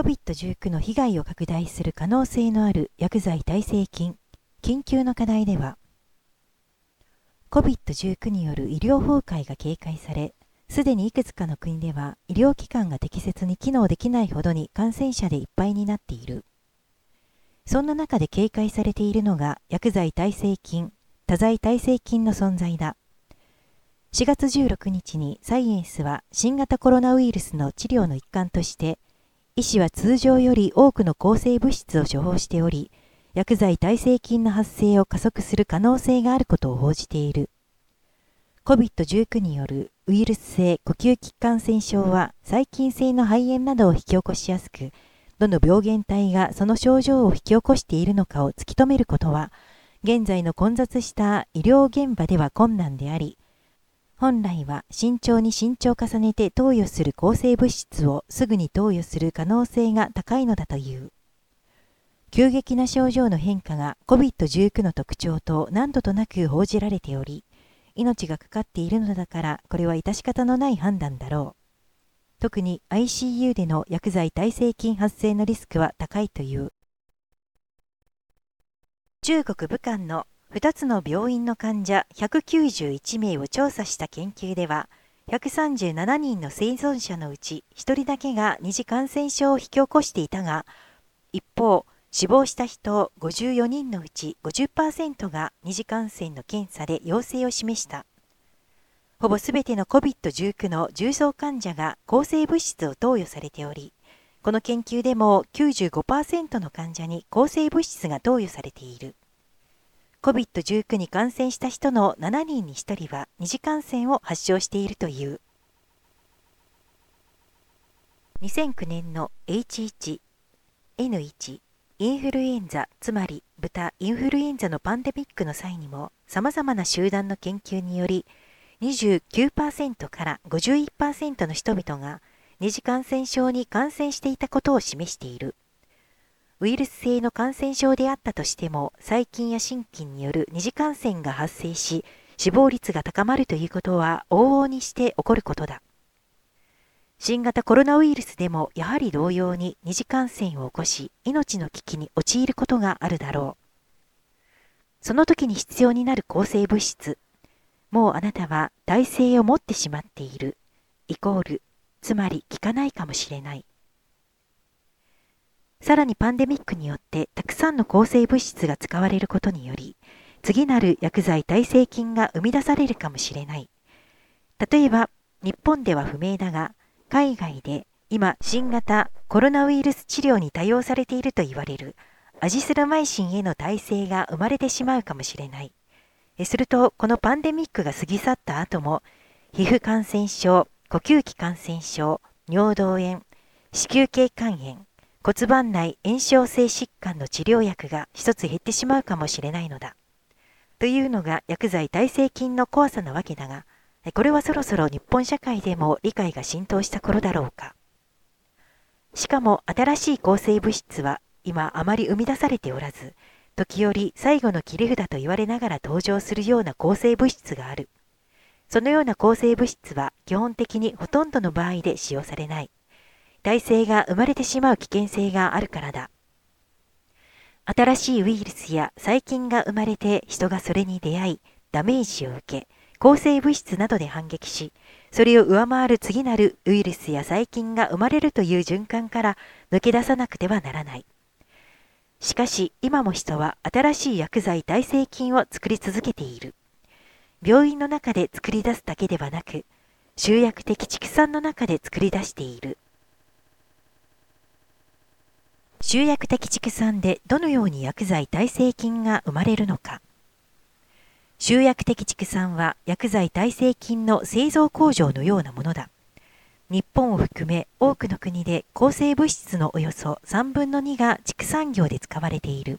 COVID-19 の被害を拡大する可能性のある薬剤耐性菌、緊急の課題では、COVID-19 による医療崩壊が警戒され、すでにいくつかの国では医療機関が適切に機能できないほどに感染者でいっぱいになっている。そんな中で警戒されているのが薬剤耐性菌、多剤耐性菌の存在だ。4月16日にサイエンスは新型コロナウイルスの治療の一環として医師は通常より多くの抗生物質を処方しており、薬剤耐性菌の発生を加速する可能性があることを報じている。COVID-19 によるウイルス性呼吸器感染症は細菌性の肺炎などを引き起こしやすく、どの病原体がその症状を引き起こしているのかを突き止めることは、現在の混雑した医療現場では困難であり、本来は慎重に慎重を重ねて投与する抗生物質をすぐに投与する可能性が高いのだという。急激な症状の変化が COVID-19 の特徴と何度となく報じられており、命がかかっているのだからこれは致し方のない判断だろう。特に ICU での薬剤耐性菌発生のリスクは高いという。中国武漢の2つの病院の患者191名を調査した研究では、137人の生存者のうち1人だけが二次感染症を引き起こしていたが、一方、死亡した人54人のうち50%が二次感染の検査で陽性を示した。ほぼすべての COVID-19 の重症患者が抗生物質を投与されており、この研究でも95%の患者に抗生物質が投与されている。COVID-19 に感染した人の7人に1人は二次感染を発症しているという。2009年の H1、N1、インフルエンザ、つまり豚インフルエンザのパンデミックの際にも様々な集団の研究により29%から51%の人々が二次感染症に感染していたことを示している。ウイルス性の感染症であったとしても、細菌や心筋による二次感染が発生し、死亡率が高まるということは往々にして起こることだ。新型コロナウイルスでもやはり同様に二次感染を起こし、命の危機に陥ることがあるだろう。その時に必要になる抗生物質。もうあなたは耐性を持ってしまっている。イコール、つまり効かないかもしれない。さらにパンデミックによってたくさんの抗生物質が使われることにより、次なる薬剤耐性菌が生み出されるかもしれない。例えば、日本では不明だが、海外で今、新型コロナウイルス治療に多用されていると言われるアジスラマイシンへの耐性が生まれてしまうかもしれない。すると、このパンデミックが過ぎ去った後も、皮膚感染症、呼吸器感染症、尿道炎、子宮頸肝炎、骨盤内炎症性疾患の治療薬が一つ減ってしまうかもしれないのだ。というのが薬剤耐性菌の怖さなわけだが、これはそろそろ日本社会でも理解が浸透した頃だろうか。しかも新しい抗生物質は今あまり生み出されておらず、時折最後の切り札と言われながら登場するような抗生物質がある。そのような抗生物質は基本的にほとんどの場合で使用されない。耐性が生まれてしまう危険性があるからだ。新しいウイルスや細菌が生まれて人がそれに出会い、ダメージを受け、抗生物質などで反撃し、それを上回る次なるウイルスや細菌が生まれるという循環から抜け出さなくてはならない。しかし今も人は新しい薬剤耐性菌を作り続けている。病院の中で作り出すだけではなく、集約的畜産の中で作り出している。集約的畜産でどのように薬剤耐性菌が生まれるのか。集約的畜産は薬剤耐性菌の製造工場のようなものだ。日本を含め多くの国で抗生物質のおよそ3分の2が畜産業で使われている。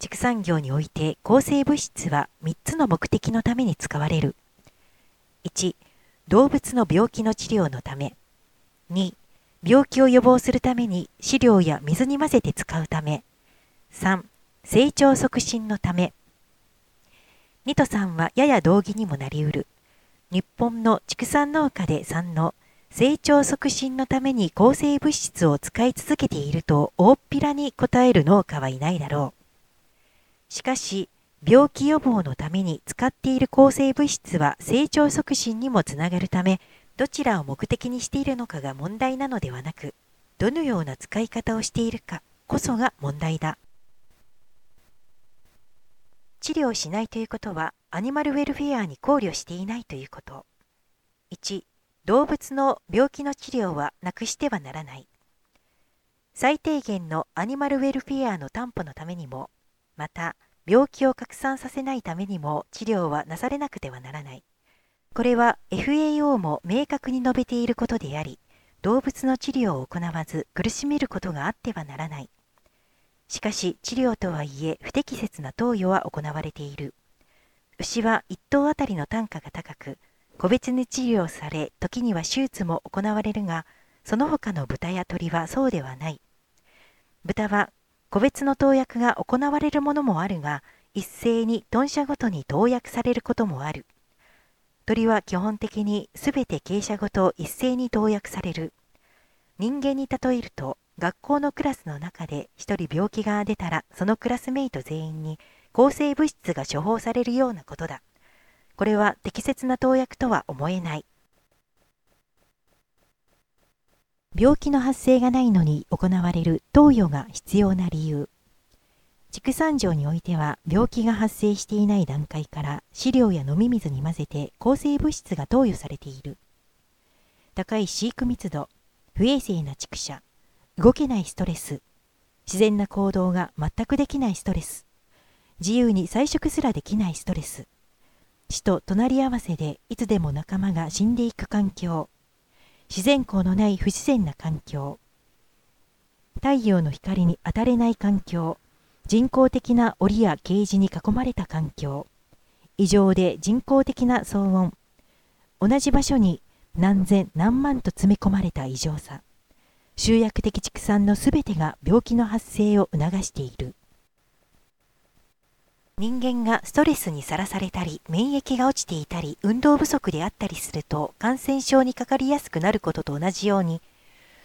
畜産業において抗生物質は3つの目的のために使われる。1、動物の病気の治療のため。2、病気を予防するために飼料や水に混ぜて使うため。3、成長促進のため。2と3はやや同義にもなりうる。日本の畜産農家で3の成長促進のために抗生物質を使い続けていると大っぴらに答える農家はいないだろう。しかし、病気予防のために使っている抗生物質は成長促進にもつながるため、どちらを目的にしているのかが問題なのではなく、どのような使い方をしているかこそが問題だ。治療しないということは、アニマルウェルフェアに考慮していないということ。1、動物の病気の治療はなくしてはならない。最低限のアニマルウェルフェアの担保のためにも、また病気を拡散させないためにも治療はなされなくてはならない。これは FAO も明確に述べていることであり、動物の治療を行わず苦しめることがあってはならない。しかし治療とはいえ不適切な投与は行われている。牛は1頭あたりの単価が高く、個別に治療され、時には手術も行われるが、その他の豚や鳥はそうではない。豚は個別の投薬が行われるものもあるが、一斉に豚舎ごとに投薬されることもある。鳥は基本的にすべて傾斜ごと一斉に投薬される。人間に例えると、学校のクラスの中で一人病気が出たら、そのクラスメイト全員に抗生物質が処方されるようなことだ。これは適切な投薬とは思えない。病気の発生がないのに行われる投与が必要な理由。畜産場においては病気が発生していない段階から飼料や飲み水に混ぜて抗生物質が投与されている。高い飼育密度、不衛生な畜舎、動けないストレス、自然な行動が全くできないストレス、自由に菜食すらできないストレス、死と隣り合わせでいつでも仲間が死んでいく環境、自然光のない不自然な環境、太陽の光に当たれない環境、人工的な檻やケージに囲まれた環境、異常で人工的な騒音、同じ場所に何千何万と詰め込まれた異常さ、集約的畜産のすべてが病気の発生を促している。人間がストレスにさらされたり、免疫が落ちていたり、運動不足であったりすると感染症にかかりやすくなることと同じように、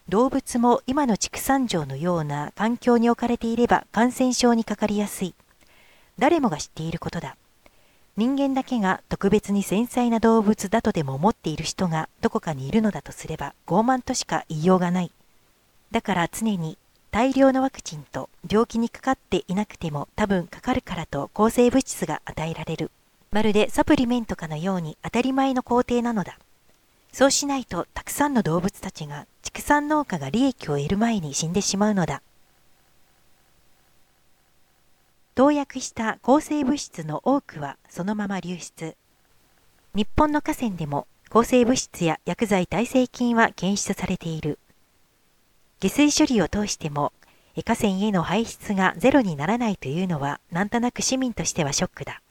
動物も今の畜産場のような環境に置かれていれば感染症にかかりやすい。誰もが知っていることだ。人間だけが特別に繊細な動物だとでも思っている人がどこかにいるのだとすれば傲慢としか言いようがない。だから常に大量のワクチンと病気にかかっていなくても多分かかるからと抗生物質が与えられる。まるでサプリメントかのように当たり前の工程なのだ。そうしないとたくさんの動物たちが畜産農家が利益を得る前に死んでしまうのだ。投薬した抗生物質の多くはそのまま流出。日本の河川でも抗生物質や薬剤耐性菌は検出されている。下水処理を通しても河川への排出がゼロにならないというのはなんとなく市民としてはショックだ。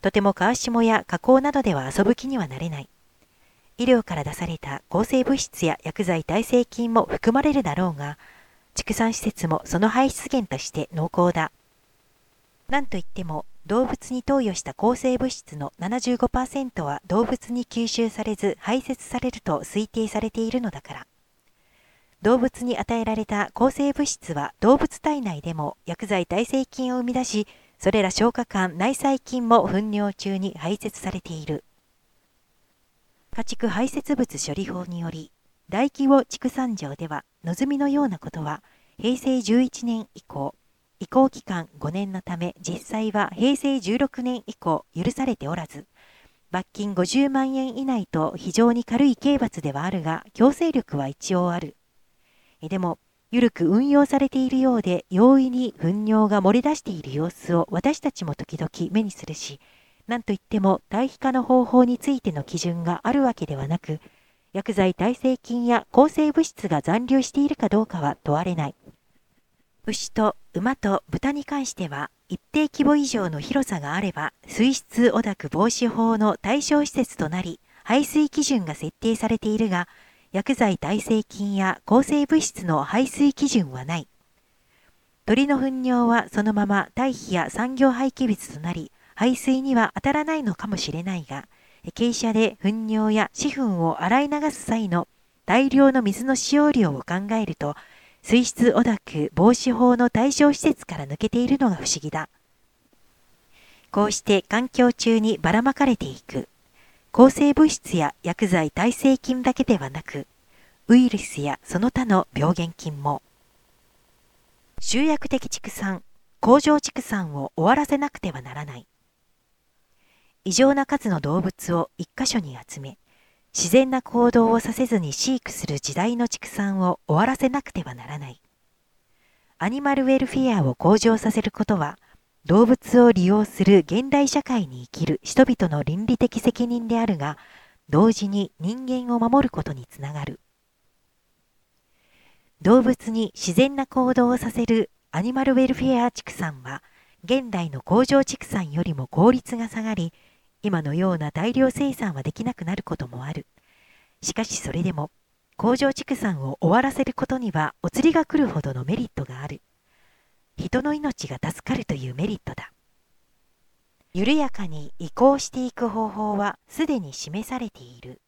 とても川下や河口などでは遊ぶ気にはなれない。医療から出された抗生物質や薬剤耐性菌も含まれるだろうが、畜産施設もその排出源として濃厚だ。なんといっても、動物に投与した抗生物質の75%は動物に吸収されず排泄されると推定されているのだから。動物に与えられた抗生物質は動物体内でも薬剤耐性菌を生み出し、それら消化管内細菌も糞尿中に排泄されている。家畜排泄物処理法により、大規模畜産場では望みのようなことは平成11年以降、移行期間5年のため実際は平成16年以降許されておらず、罰金50万円以内と非常に軽い刑罰ではあるが強制力は一応ある。でも、緩く運用されているようで容易に糞尿が漏れ出している様子を私たちも時々目にするし、何といっても対比化の方法についての基準があるわけではなく、薬剤耐性菌や抗生物質が残留しているかどうかは問われない。牛と馬と豚に関しては、一定規模以上の広さがあれば、水質汚濁防止法の対象施設となり、排水基準が設定されているが、薬剤耐性菌や抗生物質の排水基準はない。鳥の糞尿はそのまま堆肥や産業廃棄物となり、排水には当たらないのかもしれないが、傾斜で糞尿や脂粉を洗い流す際の大量の水の使用量を考えると、水質汚濁防止法の対象施設から抜けているのが不思議だ。こうして環境中にばらまかれていく。抗生物質や薬剤耐性菌だけではなく、ウイルスやその他の病原菌も。集約的畜産、工場畜産を終わらせなくてはならない。異常な数の動物を一箇所に集め、自然な行動をさせずに飼育する時代の畜産を終わらせなくてはならない。アニマルウェルフェアを向上させることは、動物を利用する現代社会に生きる人々の倫理的責任であるが、同時に人間を守ることにつながる。動物に自然な行動をさせるアニマルウェルフェア畜産は、現代の工場畜産よりも効率が下がり、今のような大量生産はできなくなることもある。しかしそれでも、工場畜産を終わらせることにはお釣りが来るほどのメリットがある。人の命が助かるというメリットだ。緩やかに移行していく方法はすでに示されている。